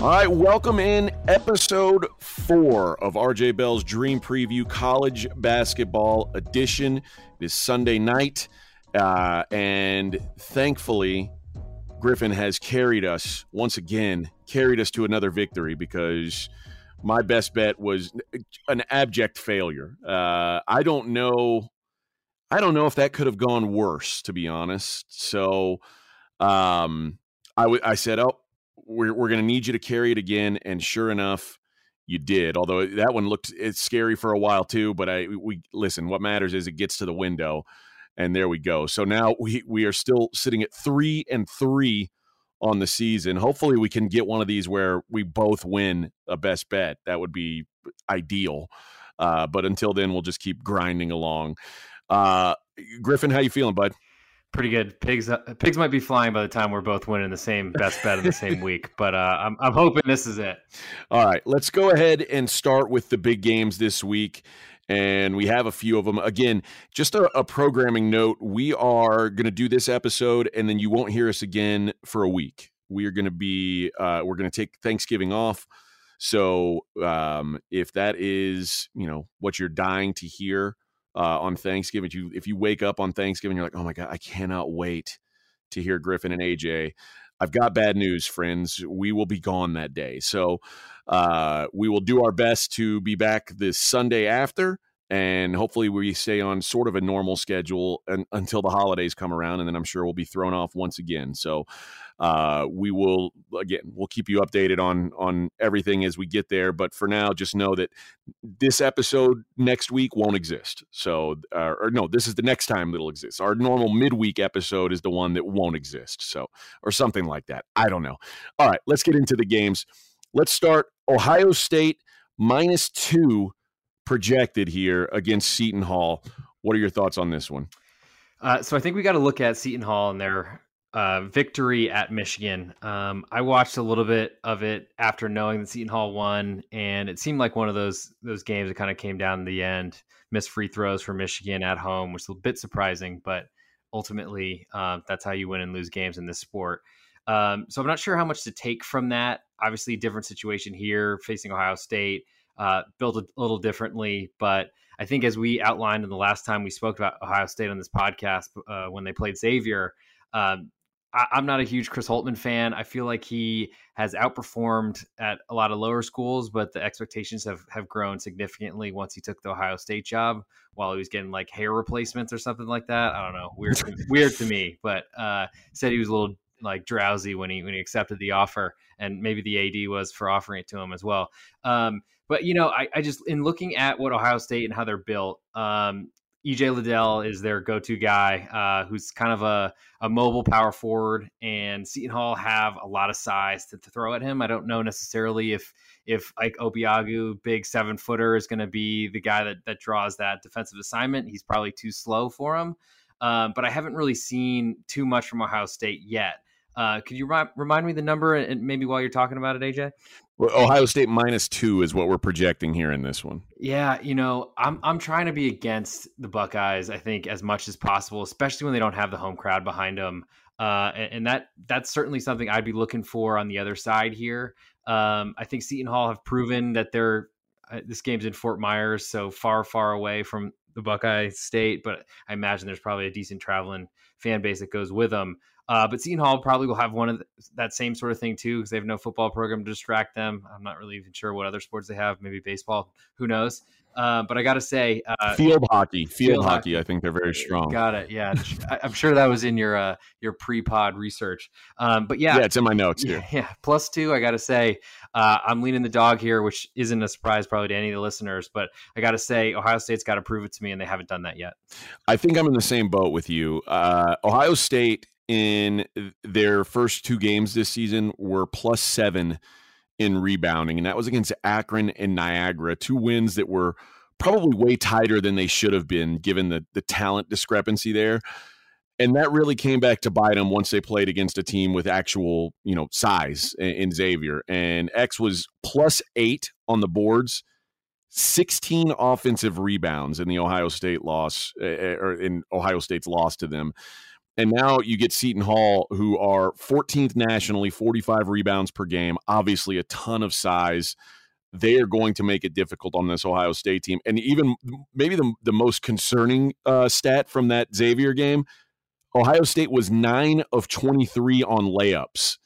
All right, welcome in episode four of RJ Bell's Dream Preview College Basketball Edition. This Sunday night, uh, and thankfully, Griffin has carried us once again, carried us to another victory because my best bet was an abject failure. Uh, I don't know. I don't know if that could have gone worse, to be honest. So, um, I, w- I said, oh, we're, we're going to need you to carry it again. And sure enough, you did. Although that one looked it's scary for a while too. But I we listen. What matters is it gets to the window, and there we go. So now we we are still sitting at three and three on the season. Hopefully, we can get one of these where we both win a best bet. That would be ideal. Uh, but until then, we'll just keep grinding along. Uh, Griffin, how you feeling, bud? Pretty good. Pigs uh, pigs might be flying by the time we're both winning the same best bet in the same week, but uh, I'm I'm hoping this is it. All right, let's go ahead and start with the big games this week. And we have a few of them. Again, just a, a programming note we are going to do this episode, and then you won't hear us again for a week. We are going to be, uh, we're going to take Thanksgiving off. So um, if that is, you know, what you're dying to hear, uh, on Thanksgiving. If you if you wake up on Thanksgiving, you're like, oh my god, I cannot wait to hear Griffin and AJ. I've got bad news, friends. We will be gone that day, so uh, we will do our best to be back this Sunday after and hopefully we stay on sort of a normal schedule and, until the holidays come around and then i'm sure we'll be thrown off once again so uh, we will again we'll keep you updated on on everything as we get there but for now just know that this episode next week won't exist. So uh, or no this is the next time it'll exist. Our normal midweek episode is the one that won't exist so or something like that. I don't know. All right let's get into the games. Let's start ohio state minus two projected here against Seton Hall. What are your thoughts on this one? Uh, so I think we got to look at Seton Hall and their uh, victory at Michigan. Um, I watched a little bit of it after knowing that Seton Hall won, and it seemed like one of those those games that kind of came down to the end. Missed free throws for Michigan at home, which is a bit surprising, but ultimately uh, that's how you win and lose games in this sport. Um, so I'm not sure how much to take from that. Obviously, different situation here facing Ohio State uh, built a little differently. But I think as we outlined in the last time we spoke about Ohio State on this podcast uh, when they played Xavier, um, I, am not a huge Chris Holtmann fan. I feel like he has outperformed at a lot of lower schools, but the expectations have, have grown significantly once he took the Ohio State job while he was getting like hair replacements or something like that. I don't know. Weird, weird to me, but uh, said he was a little like drowsy when he when he accepted the offer, and maybe the AD was for offering it to him as well. Um, but you know, I, I, just in looking at what Ohio State and how they're built, um, EJ Liddell is their go-to guy, uh, who's kind of a, a mobile power forward, and Seton Hall have a lot of size to, to throw at him. I don't know necessarily if if Ike Obiagu, big seven footer, is going to be the guy that that draws that defensive assignment. He's probably too slow for him. Um, but I haven't really seen too much from Ohio State yet. Uh, could you remind me the number and maybe while you're talking about it, AJ? Ohio State minus two is what we're projecting here in this one. Yeah, you know, I'm I'm trying to be against the Buckeyes. I think as much as possible, especially when they don't have the home crowd behind them. Uh, and, and, that that's certainly something I'd be looking for on the other side here. Um, I think Seton Hall have proven that they're uh, this game's in Fort Myers, so far far away from the Buckeye State, but I imagine there's probably a decent traveling fan base that goes with them. Uh, but Seton Hall probably will have one of the, that same sort of thing too because they have no football program to distract them. I'm not really even sure what other sports they have. Maybe baseball. Who knows? Uh, but I got to say, uh, field hockey, field, field hockey, hockey, I think they're very strong. Got it. Yeah, I'm sure that was in your uh, your pre-pod research. Um, but yeah, yeah, it's in my notes here. Yeah, yeah. plus two. I got to say, uh, I'm leaning the dog here, which isn't a surprise probably to any of the listeners. But I got to say, Ohio State's got to prove it to me, and they haven't done that yet. I think I'm in the same boat with you. Uh, Ohio State in their first two games this season were plus seven in rebounding, and that was against Akron and Niagara, two wins that were probably way tighter than they should have been given the the talent discrepancy there. And that really came back to bite them once they played against a team with actual, you know, size in, Xavier. And X was plus eight on the boards, 16 offensive rebounds in the Ohio State loss, uh, or in Ohio State's loss to them And now you get Seton Hall, who are 14th nationally, 45 rebounds per game, obviously a ton of size. They are going to make it difficult on this Ohio State team. And even maybe the, the most concerning uh, stat from that Xavier game Ohio State was nine of 23 on layups.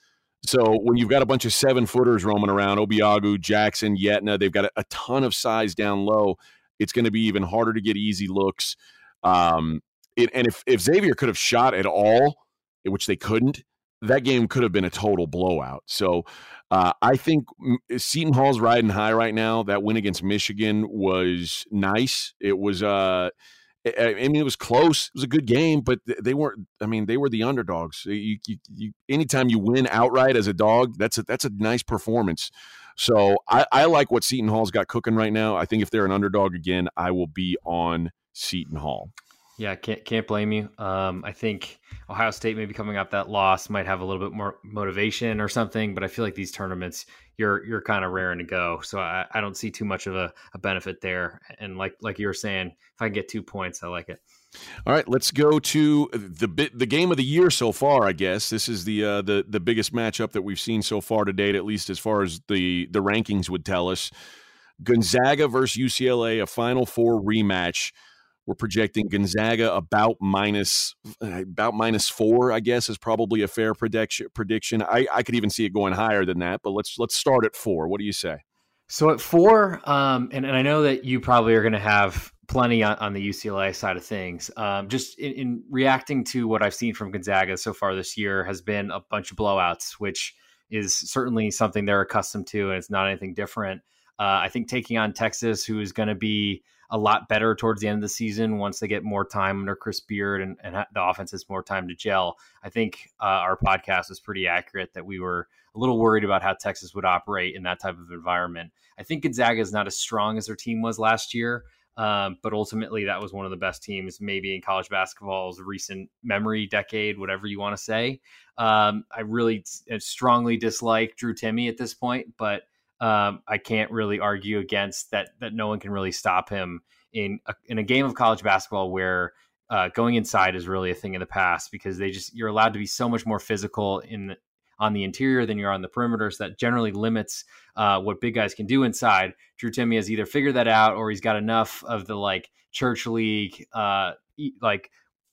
So when you've got a bunch of seven footers roaming around, Obiagu, Jackson, Yetna, they've got a, a ton of size down low. It's going to be even harder to get easy looks. Um, it, and if, if Xavier could have shot at all, which they couldn't, that game could have been a total blowout. So uh, I think Seton Hall's riding high right now. That win against Michigan was nice. It was uh, I mean, it was close. It was a good game, but they weren't. I mean, they were the underdogs. You, you, you, anytime you win outright as a dog, that's a that's a nice performance. So I, I like what Seton Hall's got cooking right now. I think if they're an underdog again, I will be on Seton Hall. Yeah, can't can't blame you. Um, I think Ohio State maybe coming off that loss might have a little bit more motivation or something, but I feel like these tournaments you're you're kind of raring to go. So I, I don't see too much of a, a benefit there. And like like you were saying, if I can get two points, I like it. All right, let's go to the bit the game of the year so far. I guess this is the uh, the the biggest matchup that we've seen so far to date, at least as far as the the rankings would tell us. Gonzaga versus UCLA, a Final Four rematch. We're projecting Gonzaga about minus about minus four. I guess is probably a fair prediction. Prediction. I, I could even see it going higher than that, but let's let's start at four. What do you say? So at four, um, and, and I know that you probably are going to have plenty on, on, the UCLA side of things. Um, just in, in, reacting to what I've seen from Gonzaga so far this year has been a bunch of blowouts, which is certainly something they're accustomed to, and it's not anything different. Uh, I think taking on Texas, who is going to be a lot better towards the end of the season once they get more time under Chris Beard and, and the offense has more time to gel. I think uh, our podcast was pretty accurate that we were a little worried about how Texas would operate in that type of environment. I think Gonzaga is not as strong as their team was last year. Um, but ultimately, that was one of the best teams, maybe in college basketball's recent memory decade, whatever you want to say. Um, I really t- strongly dislike Drew Timme at this point, but um, I can't really argue against that. That no one can really stop him in a, in a game of college basketball where uh, going inside is really a thing in the past because they just you're allowed to be so much more physical in the, on the interior than you're on the perimeter. So that generally limits uh, what big guys can do inside. Drew Timme has either figured that out or he's got enough of the like church league, uh, like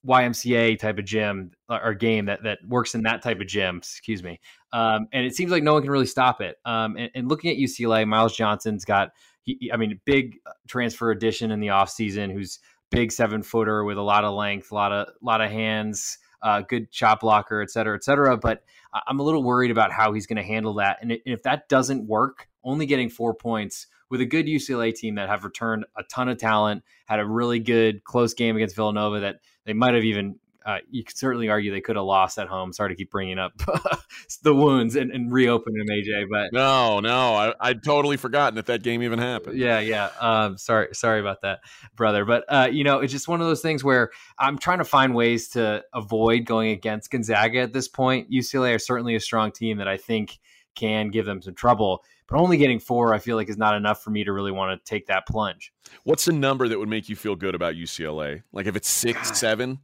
YMCA type of gym uh, or game that that works in that type of gym. Excuse me. Um, and it seems like no one can really stop it. Um, and, and, looking at UCLA, Myles Johnson's got, he, I mean, big transfer addition in the offseason, who's big seven footer with a lot of length, a lot of lot of hands, uh, good shot blocker, et cetera, et cetera. But I'm a little worried about how he's going to handle that. And if that doesn't work, only getting four points with a good UCLA team that have returned a ton of talent, had a really good close game against Villanova that they might have even. Uh, you could certainly argue they could have lost at home. Sorry to keep bringing up the wounds and, and reopen them, AJ. But no, no, I, I'd totally forgotten that that game even happened. Yeah, yeah. Um, sorry, sorry about that, brother. But uh, you know, it's just one of those things where I'm trying to find ways to avoid going against Gonzaga at this point. UCLA are certainly a strong team that I think can give them some trouble but only getting four, I feel like, is not enough for me to really want to take that plunge. What's the number that would make you feel good about UCLA? Like if it's six, God. seven?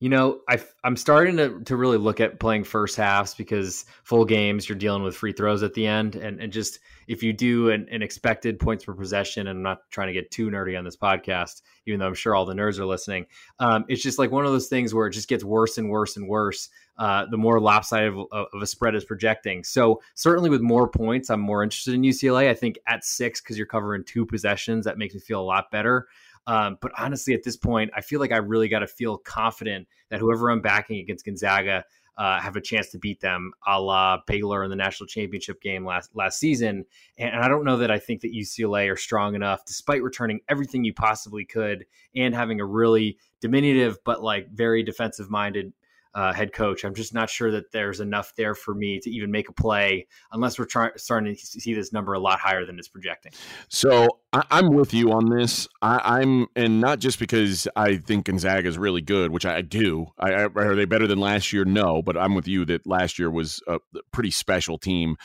you know, I, am starting to, to really look at playing first halves because full games, you're dealing with free throws at the end. And, and just if you do an, an expected points per possession, and I'm not trying to get too nerdy on this podcast, even though I'm sure all the nerds are listening, um, it's just like one of those things where it just gets worse and worse and worse. Uh, the more lopsided of, of, a spread is projecting. So certainly with more points, I'm more interested in UCLA. I think at six because you're covering two possessions, that makes me feel a lot better. Um, but honestly, at this point, I feel like I really got to feel confident that whoever I'm backing against Gonzaga uh, have a chance to beat them, a la Baylor in the national championship game last last season. And, and I don't know that I think that UCLA are strong enough, despite returning everything you possibly could and having a really diminutive but like very defensive minded uh, head coach. I'm just not sure that there's enough there for me to even make a play unless we're trying starting to see this number a lot higher than it's projecting. So I, am with you on this. I, am and not just because I think Gonzaga is really good, which I do. I, are they better than last year? No, but I'm with you that last year was a pretty special team.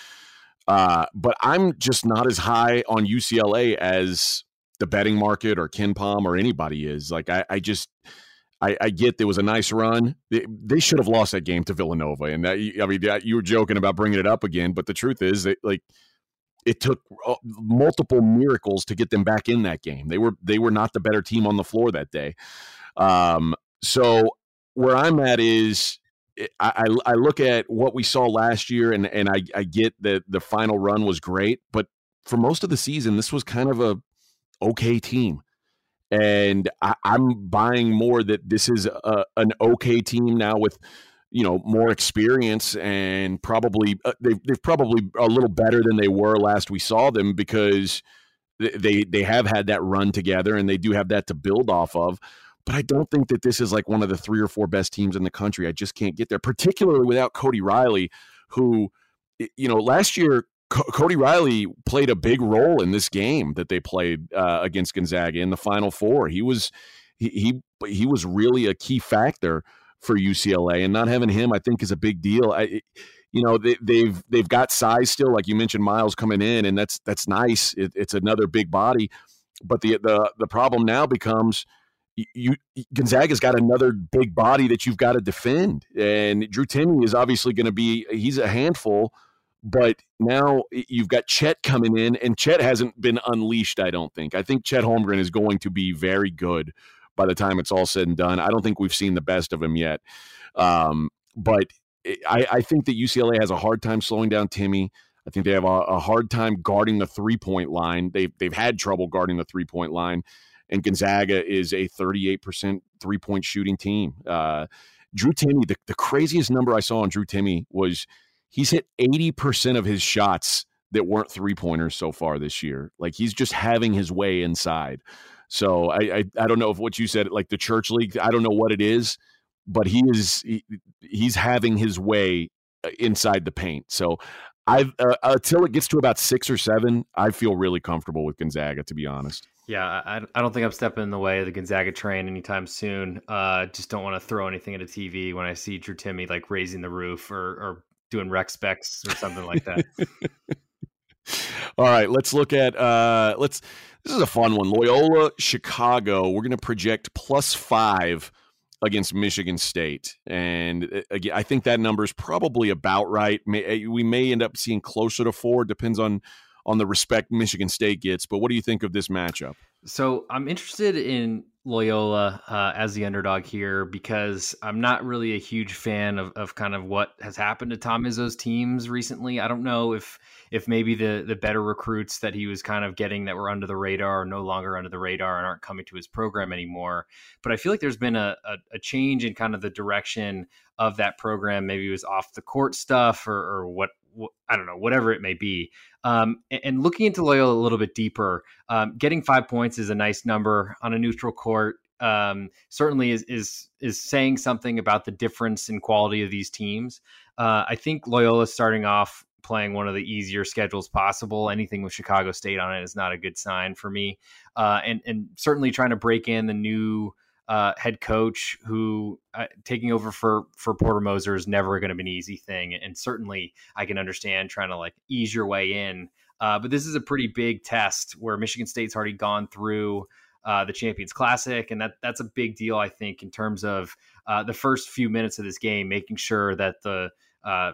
Uh, but I'm just not as high on UCLA as the betting market or KenPom or anybody is. Like I, I just I, I, get there was a nice run. They, they, should have lost that game to Villanova, and that, I mean, you were joking about bringing it up again, but the truth is that like it took uh, multiple miracles to get them back in that game. They were they were not the better team on the floor that day. Um, so where I'm at is I, I, look at what we saw last year, and and I, I get that the final run was great, but for most of the season, this was kind of a okay team and I, am buying more that this is a, an okay team now with you know more experience and probably uh, they've, they've probably a little better than they were last we saw them because they they have had that run together and they do have that to build off of but I don't think that this is like one of the three or four best teams in the country. I just can't get there, particularly without Cody Riley, who, you know, last year Cody Riley played a big role in this game that they played uh, against Gonzaga in the Final Four. He was he, he he was really a key factor for UCLA, and not having him, I think, is a big deal. I, you know, they, have they've, they've got size still, like you mentioned, Myles coming in, and that's that's nice. It, it's another big body, but the the the problem now becomes you Gonzaga's got another big body that you've got to defend, and Drew Timme is obviously going to be he's a handful but now you've got Chet coming in, and Chet hasn't been unleashed, I don't think. I think Chet Holmgren is going to be very good by the time it's all said and done. I don't think we've seen the best of him yet. Um, but I, I, think that UCLA has a hard time slowing down Timme. I think they have a, a hard time guarding the three point line. They've, they've had trouble guarding the three point line. And Gonzaga is a 38% three point shooting team. Uh, Drew Timme, the, the craziest number I saw on Drew Timme was – he's hit 80% of his shots that weren't three pointers so far this year. Like he's just having his way inside. So I, I, I don't know if what you said, like the church league, I don't know what it is, but he is he, he's having his way uh, inside the paint. So I uh, until it gets to about six or seven, I feel really comfortable with Gonzaga, to be honest. Yeah, I, I don't think I'm stepping in the way of the Gonzaga train anytime soon. Uh, just don't want to throw anything at a TV when I see Drew Timme like raising the roof or, or doing rec specs or something like that. All right, let's look at uh let's this is a fun one. Loyola Chicago. We're going to project plus 5 against Michigan State. And uh, again, I think that number is probably about right. Uh, we may end up seeing closer to 4 depends on on the respect Michigan State gets, but what do you think of this matchup? So, I'm interested in Loyola uh, as the underdog here because I'm not really a huge fan of, of kind of what has happened to Tom Izzo's teams recently. I don't know if if maybe the the better recruits that he was kind of getting that were under the radar are no longer under the radar and aren't coming to his program anymore. But I feel like there's been a, a, a change in kind of the direction of that program. Maybe it was off the court stuff or, or what I don't know, whatever it may be. Um, and, looking into Loyola a little bit deeper, um, getting five points is a nice number on a neutral court. Um, certainly is is is saying something about the difference in quality of these teams. Uh, I think Loyola starting off playing one of the easier schedules possible. Anything with Chicago State on it is not a good sign for me. Uh, and and certainly trying to break in the new uh, head coach who uh, taking over for for Porter Moser is never going to be an easy thing, and certainly I can understand trying to like ease your way in. Uh, but this is a pretty big test where Michigan State's already gone through uh, the Champions Classic, and that that's a big deal, I think, in terms of uh, the first few minutes of this game, making sure that the uh,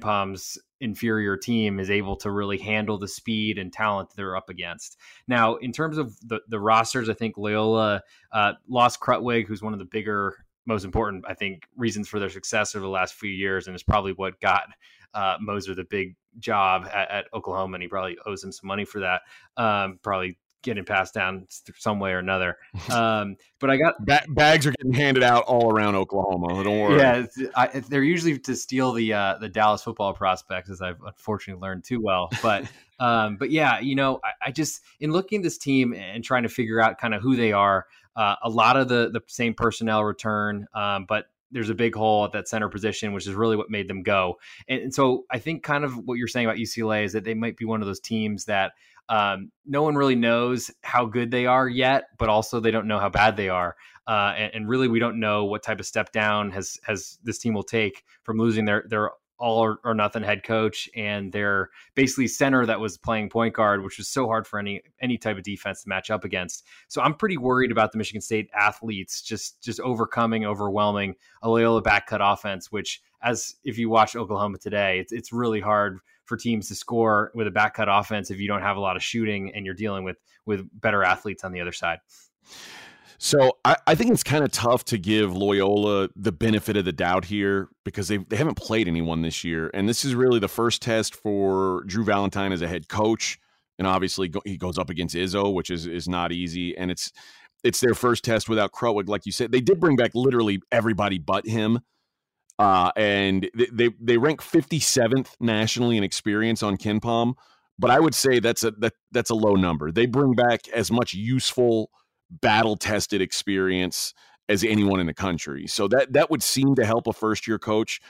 Palm's inferior team is able to really handle the speed and talent they're up against. Now, in terms of the, the rosters, I think Loyola uh, lost Krutwig, who's one of the bigger, most important, I think, reasons for their success over the last few years, and is probably what got uh, Moser the big job at, at, Oklahoma, and he probably owes him some money for that. Um, probably getting passed down some way or another. Um, but I got ba- bags are getting handed out all around Oklahoma. Don't worry. Yeah, I, they're usually to steal the uh, the Dallas football prospects, as I've unfortunately learned too well. But um, but yeah, you know, I, I, just in looking at this team and trying to figure out kind of who they are. Uh, a lot of the the same personnel return, um, but there's a big hole at that center position, which is really what made them go. And, and, so I think kind of what you're saying about UCLA is that they might be one of those teams that um, no one really knows how good they are yet, but also they don't know how bad they are. Uh, and, and, really, we don't know what type of step down has has this team will take from losing their their all or, or, nothing head coach and their basically center that was playing point guard, which was so hard for any any type of defense to match up against. So I'm pretty worried about the Michigan State athletes just just overcoming, overwhelming a Loyola back cut offense, which as if you watch Oklahoma today, it's it's really hard for teams to score with a back cut offense if you don't have a lot of shooting and you're dealing with with better athletes on the other side. So I, I think it's kind of tough to give Loyola the benefit of the doubt here because they they haven't played anyone this year, and this is really the first test for Drew Valentine as a head coach. And obviously, go, he goes up against Izzo, which is is not easy, and it's it's their first test without Krutwig, like you said. They did bring back literally everybody but him, uh, and they, they they rank 57th nationally in experience on KenPom. But I would say that's a that that's a low number. They bring back as much useful battle tested experience as anyone in the country. So that that would seem to help a first year coach,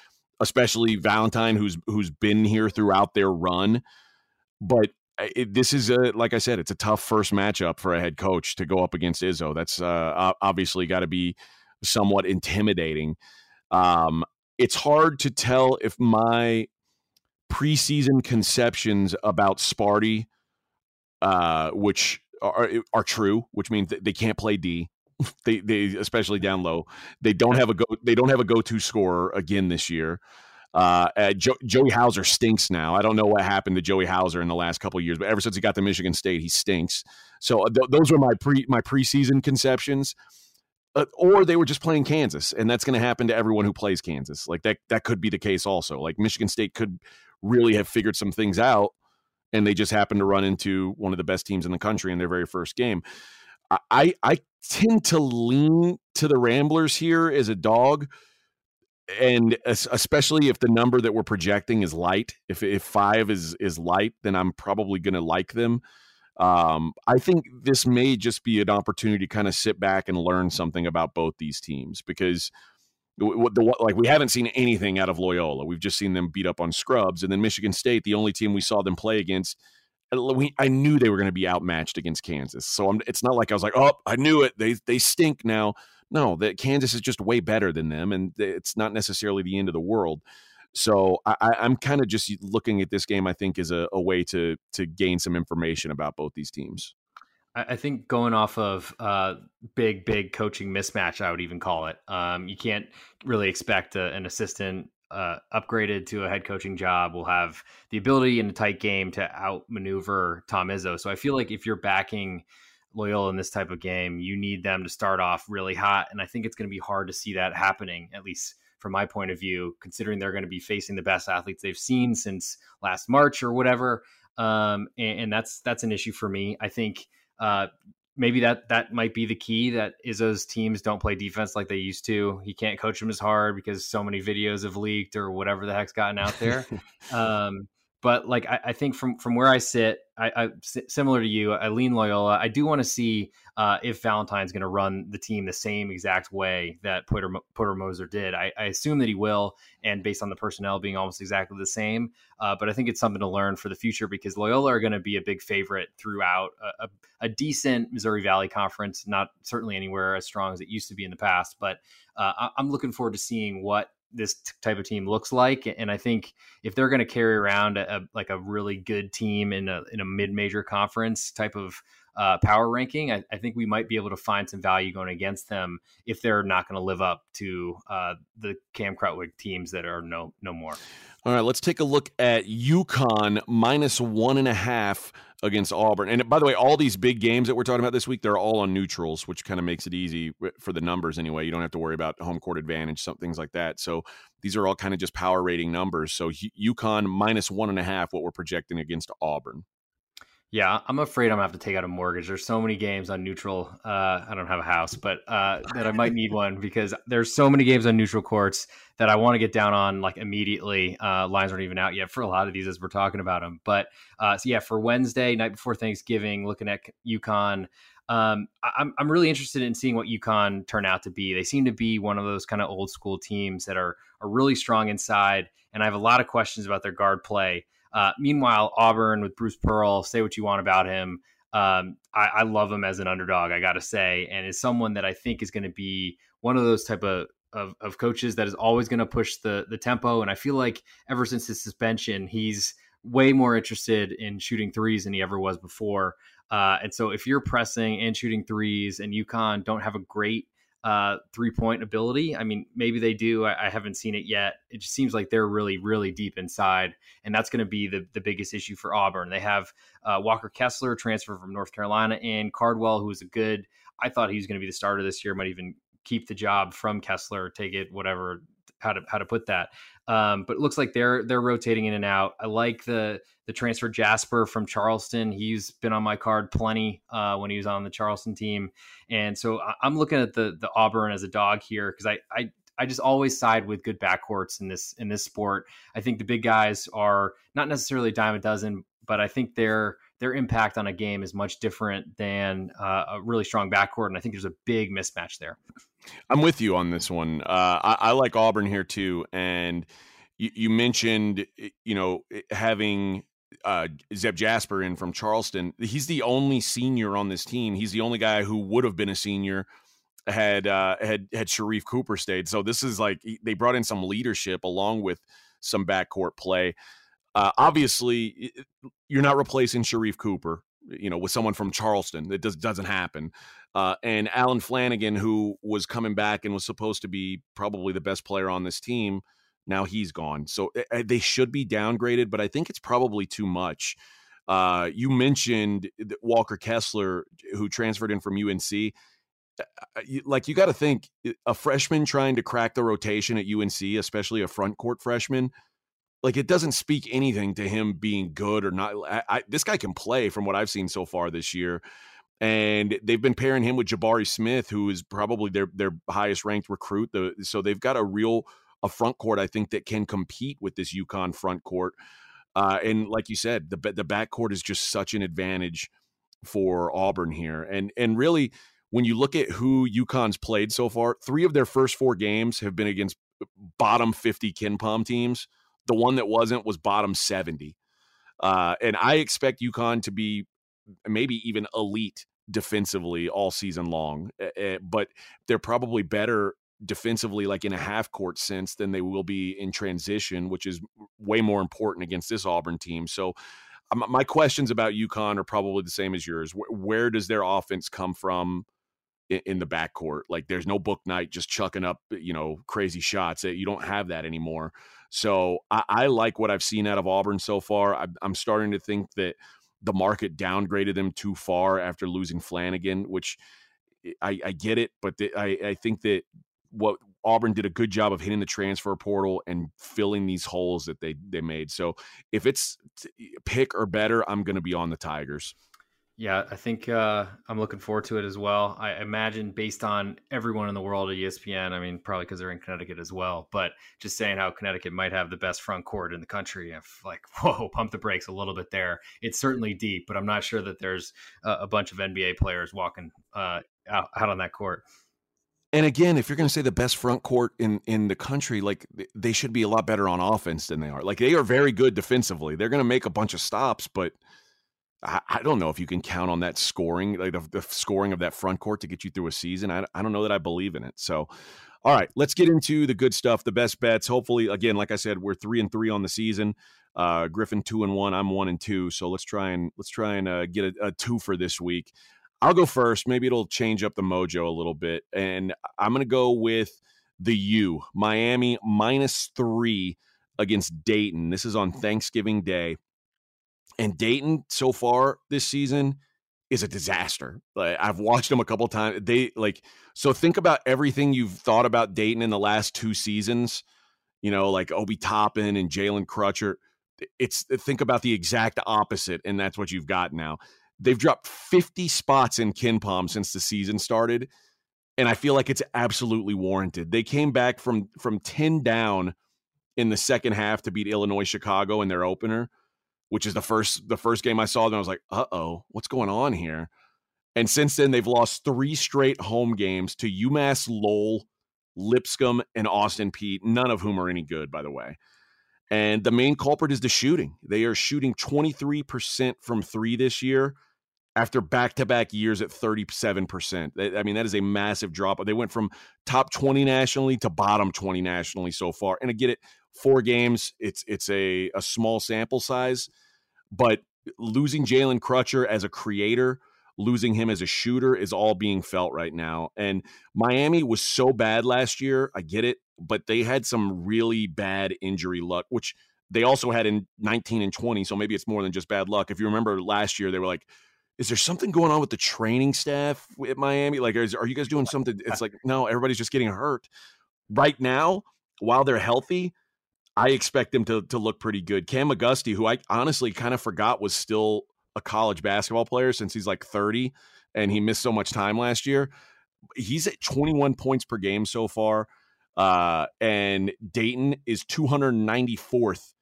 especially Valentine, who's who's been here throughout their run. But uh, it, this is a like I said, it's a tough first matchup for a head coach to go up against Izzo. That's uh, obviously got to be somewhat intimidating. Um, it's hard to tell if my preseason conceptions about Sparty, uh, which are are true, which means they can't play D. they they especially down low. They don't have a go. They don't have a go to scorer again this year. Uh, uh, jo- Joey Hauser stinks now. I don't know what happened to Joey Hauser in the last couple years, but ever since he got to Michigan State, he stinks. So uh, th- those were my pre my preseason conceptions. Uh, or they were just playing Kansas, and that's going to happen to everyone who plays Kansas. Like that that could be the case also. Like Michigan State could really have figured some things out and they just happened to run into one of the best teams in the country in their very first game. I I tend to lean to the Ramblers here as a dog, and especially if the number that we're projecting is light. If if five is is light, then I'm probably going to like them. Um, I think this may just be an opportunity to kind of sit back and learn something about both these teams because the, the, like we haven't seen anything out of Loyola. We've just seen them beat up on scrubs, and then Michigan State, the only team we saw them play against. Uh, we, I knew they were going to be outmatched against Kansas, so I'm, it's not like I was like, "Oh, I knew it. They they stink now." No, that Kansas is just way better than them, and it's not necessarily the end of the world. So I, am kind of just looking at this game. I think is a, a way to to gain some information about both these teams. I think going off of uh, big, big coaching mismatch, I would even call it. Um, you can't really expect a, an assistant uh, upgraded to a head coaching job will have the ability in a tight game to outmaneuver Tom Izzo. So I feel like if you're backing Loyola in this type of game, you need them to start off really hot, and I think it's going to be hard to see that happening, at least from my point of view, considering they're going to be facing the best athletes they've seen since last March or whatever. Um, and, and that's that's an issue for me. I think uh, maybe that that might be the key that Izzo's teams don't play defense like they used to. He can't coach them as hard because so many videos have leaked or whatever the heck's gotten out there. um, but like I, I, think from from where I sit, I, I similar to you, I lean Loyola. I do want to see uh, if Valentine's going to run the team the same exact way that Porter, Moser did. I, I, assume that he will, and based on the personnel being almost exactly the same. Uh, but I think it's something to learn for the future because Loyola are going to be a big favorite throughout a, a, a, decent Missouri Valley conference. Not certainly anywhere as strong as it used to be in the past, but uh, I'm looking forward to seeing what this type of team looks like. And I think if they're going to carry around a, a, like a really good team in a in a mid major conference type of uh, power ranking, I, I, think we might be able to find some value going against them if they're not going to live up to uh, the Cam Krutwig teams that are no no more. All right, let's take a look at UConn minus one and a half against Auburn. And by the way, all these big games that we're talking about this week, they're all on neutrals, which kind of makes it easy for the numbers anyway. You don't have to worry about home court advantage, some things like that. So these are all kind of just power rating numbers. So UConn minus one and a half, what we're projecting against Auburn. Yeah, I'm afraid I'm gonna have to take out a mortgage. There's so many games on neutral. Uh, I don't have a house, but uh, that I might need one because there's so many games on neutral courts that I want to get down on like immediately. Uh, lines aren't even out yet for a lot of these as we're talking about them. But uh, so yeah, for Wednesday night before Thanksgiving, looking at UConn. Um, I'm I'm really interested in seeing what UConn turn out to be. They seem to be one of those kind of old school teams that are are really strong inside, and I have a lot of questions about their guard play. Uh, meanwhile, Auburn with Bruce Pearl, say what you want about him. Um, I, I, love him as an underdog, I got to say, and is someone that I think is going to be one of those type of of, of coaches that is always going to push the the tempo. And I feel like ever since his suspension, he's way more interested in shooting threes than he ever was before. Uh, and so if you're pressing and shooting threes, and UConn don't have a great uh, three point ability. I mean, maybe they do. I, I, haven't seen it yet. It just seems like they're really, really deep inside, and that's going to be the the biggest issue for Auburn. They have uh, Walker Kessler transfer from North Carolina, and Cardwell, who is a good. I thought he was going to be the starter this year. Might even keep the job from Kessler, take it, whatever how to how to put that. Um, but it looks like they're they're rotating in and out. I like the the transfer Jasper from Charleston. He's been on my card plenty uh, when he was on the Charleston team, and so I'm looking at the the Auburn as a dog here because I I I just always side with good backcourts in this in this sport. I think the big guys are not necessarily a dime a dozen, but I think their their impact on a game is much different than uh, a really strong backcourt, and I think there's a big mismatch there. I'm with you on this one. Uh, I, I, like Auburn here too, and you, you mentioned you know having uh, Zep Jasper in from Charleston. He's the only senior on this team. He's the only guy who would have been a senior had uh, had had Sharife Cooper stayed. So this is like they brought in some leadership along with some backcourt play. Uh, obviously, you're not replacing Sharife Cooper, you know, with someone from Charleston. It does, doesn't happen. Uh, and Allen Flanigan, who was coming back and was supposed to be probably the best player on this team, now he's gone. So uh, they should be downgraded, but I think it's probably too much. Uh, you mentioned Walker Kessler, who transferred in from UNC. Like you got to think, a freshman trying to crack the rotation at UNC, especially a front court freshman, like it doesn't speak anything to him being good or not. I, I, this guy can play from what I've seen so far this year, and they've been pairing him with Jabari Smith, who is probably their their highest ranked recruit. The, so they've got a real a front court I think that can compete with this UConn front court. Uh, and like you said, the the back court is just such an advantage for Auburn here, and and really when you look at who UConn's played so far, three of their first four games have been against bottom 50 KenPom teams. The one that wasn't was bottom 70. Uh, and I expect UConn to be maybe even elite defensively all season long, uh, but they're probably better defensively, like in a half court sense, than they will be in transition, which is way more important against this Auburn team. So, um, my questions about UConn are probably the same as yours. Where, where does their offense come from? in, the backcourt. Like there's no Bouknight just chucking up, you know, crazy shots. You don't have that anymore. So I, I like what I've seen out of Auburn so far. I, I'm starting to think that the market downgraded them too far after losing Flanigan, which I, I get it, but the, I, I think that what Auburn did a good job of hitting the transfer portal and filling these holes that they they made. So if it's pick or better, I'm going to be on the Tigers. Yeah, I think uh, I'm looking forward to it as well. I imagine based on everyone in the world at ESPN, I mean, probably because they're in Connecticut as well, but just saying how Connecticut might have the best front court in the country. If like, whoa, pump the brakes a little bit there. It's certainly deep, but I'm not sure that there's a, a bunch of NBA players walking uh, out, out on that court. And again, if you're going to say the best front court in in the country, like they should be a lot better on offense than they are. Like they are very good defensively. They're going to make a bunch of stops, but I, don't know if you can count on that scoring, like the, the, scoring of that front court to get you through a season. I, I don't know that I believe in it. So, all right, let's get into the good stuff, the best bets. Hopefully, again, like I said, we're three and three on the season. Uh, Griffin two and one. I'm one and two. So let's try and let's try and uh, get a, a two for this week. I'll go first. Maybe it'll change up the mojo a little bit, and I'm going to go with the U Miami minus three against Dayton. This is on Thanksgiving Day. And Dayton so far this season is a disaster. Like, I've watched them a couple times. They like so think about everything you've thought about Dayton in the last two seasons. You know, like Obi Toppin and Jalen Crutcher. It's uh, think about the exact opposite, and that's what you've got now. They've dropped 50 spots in KenPom since the season started, and I feel like it's absolutely warranted. They came back from from 10 down in the second half to beat Illinois Chicago in their opener which is the first the first game I saw them. I was like, uh oh, what's going on here? And since then, they've lost three straight home games to UMass Lowell, Lipscomb, and Austin Peay, none of whom are any good, by the way. And the main culprit is the shooting. They are shooting 23% from three this year after back to back years at 37%. I mean, that is a massive drop. They went from top 20 nationally to bottom 20 nationally so far. And I get it, four games, it's it's a, a small sample size, but losing Jalen Crutcher as a creator, losing him as a shooter is all being felt right now. And Miami was so bad last year. I get it, but they had some really bad injury luck, which they also had in 19 and 20. So maybe it's more than just bad luck. If you remember last year, they were like, is there something going on with the training staff at Miami? Like, is, are you guys doing something? It's like, no, everybody's just getting hurt. Right now, while they're healthy, I expect them to, to look pretty good. Kam McGusty, who I honestly kind of forgot was still a college basketball player since he's like 30 and he missed so much time last year. He's at 21 points per game so far. Uh, and Dayton is 294th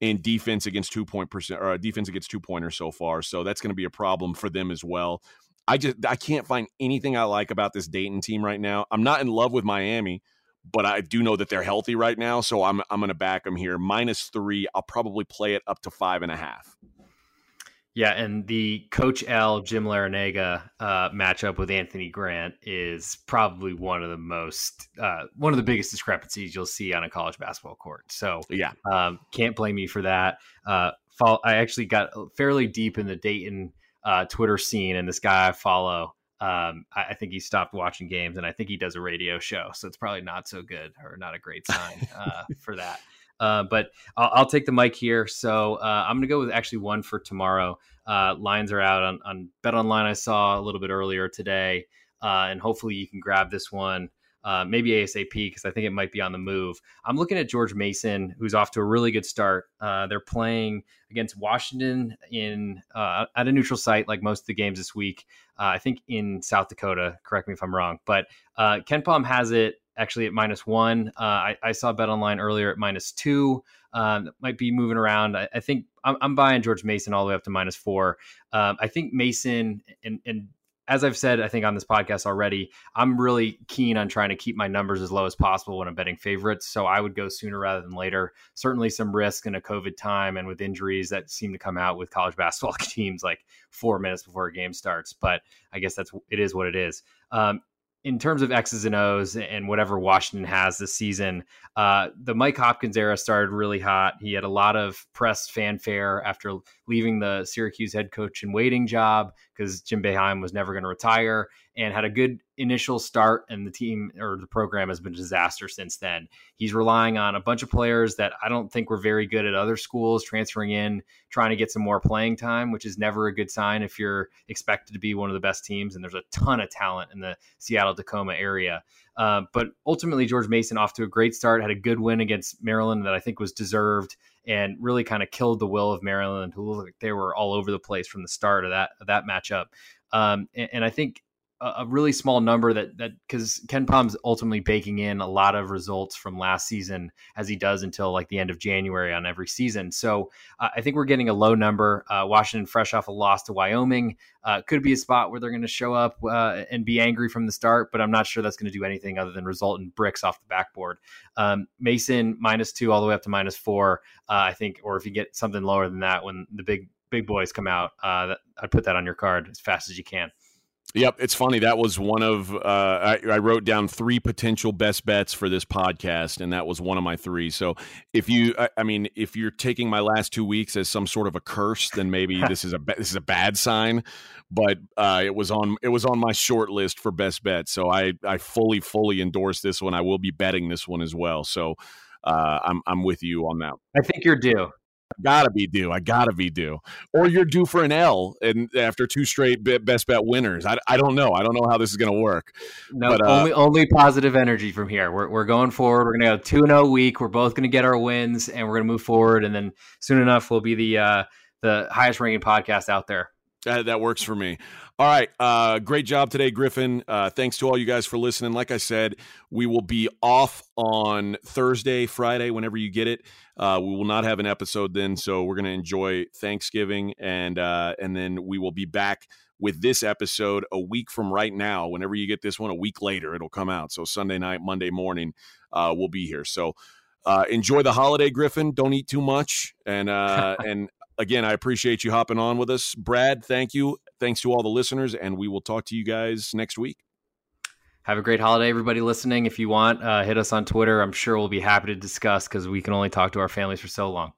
in defense against two point percent or uh, defense against two pointers so far. So that's going to be a problem for them as well. I just I can't find anything I like about this Dayton team right now. I'm not in love with Miami, but I do know that they're healthy right now, so I'm I'm going to back them here minus three. I'll probably play it up to five and a half. Yeah, and the Coach L Jim Larrañaga uh, matchup with Anthony Grant is probably one of the most uh, one of the biggest discrepancies you'll see on a college basketball court. So yeah, um, can't blame me for that. Uh, I actually got fairly deep in the Dayton uh, Twitter scene, and this guy I follow. Um, I, I, think he stopped watching games, and I think he does a radio show, so it's probably not so good or not a great sign uh, for that. Uh, but I'll, I'll, take the mic here. So uh, I'm going to go with actually one for tomorrow. Uh, lines are out on, on Bet Online. I saw a little bit earlier today, uh, and hopefully you can grab this one. Uh, maybe ASAP because I think it might be on the move. I'm looking at George Mason, who's off to a really good start. they're playing against Washington in at a neutral site, like most of the games this week. I think in South Dakota. Correct me if I'm wrong, but KenPom has it actually at minus one. Uh, I, I, saw Bet Online earlier at minus two. Um, might be moving around. I, I think I'm, I'm, buying George Mason all the way up to minus four. Um, I think Mason and, and as I've said, I think on this podcast already, I'm really keen on trying to keep my numbers as low as possible when I'm betting favorites. So I would go sooner rather than later. Certainly some risk in a COVID time and with injuries that seem to come out with college basketball teams like four minutes before a game starts. But I guess that's it is what it is. Um, in terms of X's and O's and whatever Washington has this season, uh, the Mike Hopkins era started really hot. He had a lot of press fanfare after leaving the Syracuse head coach and waiting job because Jim Boeheim was never going to retire and had a good initial start. And the team or the program has been a disaster since then. He's relying on a bunch of players that I don't think were very good at other schools, transferring in, trying to get some more playing time, which is never a good sign if you're expected to be one of the best teams. And there's a ton of talent in the Seattle Tacoma area. Uh, but ultimately, George Mason off to a great start, had a good win against Maryland that I think was deserved and really kind of killed the will of Maryland, who looked like they were all over the place from the start of that of that matchup. Um, and, and, I think a, really small number that that because KenPom's ultimately baking in a lot of results from last season as he does until like the end of January on every season. So uh, I think we're getting a low number. Uh, Washington, fresh off a loss to Wyoming, uh, could be a spot where they're going to show up uh, and be angry from the start, but I'm not sure that's going to do anything other than result in bricks off the backboard. Um, Mason minus two all the way up to minus four, uh, I think, or if you get something lower than that when the big big boys come out, uh, I'd put that on your card as fast as you can. Yep, it's funny. That was one of uh, I, I, wrote down three potential best bets for this podcast, and that was one of my three. So if you, I, I mean, if you're taking my last two weeks as some sort of a curse, then maybe this is a this is a bad sign. But uh, it was on it was on my short list for best bets, so I I fully fully endorse this one. I will be betting this one as well. So uh, I'm I'm with you on that. I think you're due gotta be due. I gotta be due. Or you're due for an L, and after two straight best bet winners, I, I don't know. I don't know how this is gonna work. No, but, uh, only only positive energy from here. We're we're going forward. We're gonna go two and zero oh week. We're both gonna get our wins, and we're gonna move forward. And then soon enough, we'll be the uh, the highest ranking podcast out there. That, that works for me. All right. Uh, great job today, Griffin. Uh, thanks to all you guys for listening. Like I said, we will be off on Thursday, Friday, whenever you get it. Uh, we will not have an episode then, so we're going to enjoy Thanksgiving, and uh, and then we will be back with this episode a week from right now. Whenever you get this one, a week later, it'll come out. So Sunday night, Monday morning, uh, we'll be here. So uh, enjoy the holiday, Griffin. Don't eat too much, and and again, I appreciate you hopping on with us. Brad, thank you. Thanks to all the listeners, and we will talk to you guys next week. Have a great holiday, everybody listening. If you want, uh, hit us on Twitter. I'm sure we'll be happy to discuss because we can only talk to our families for so long.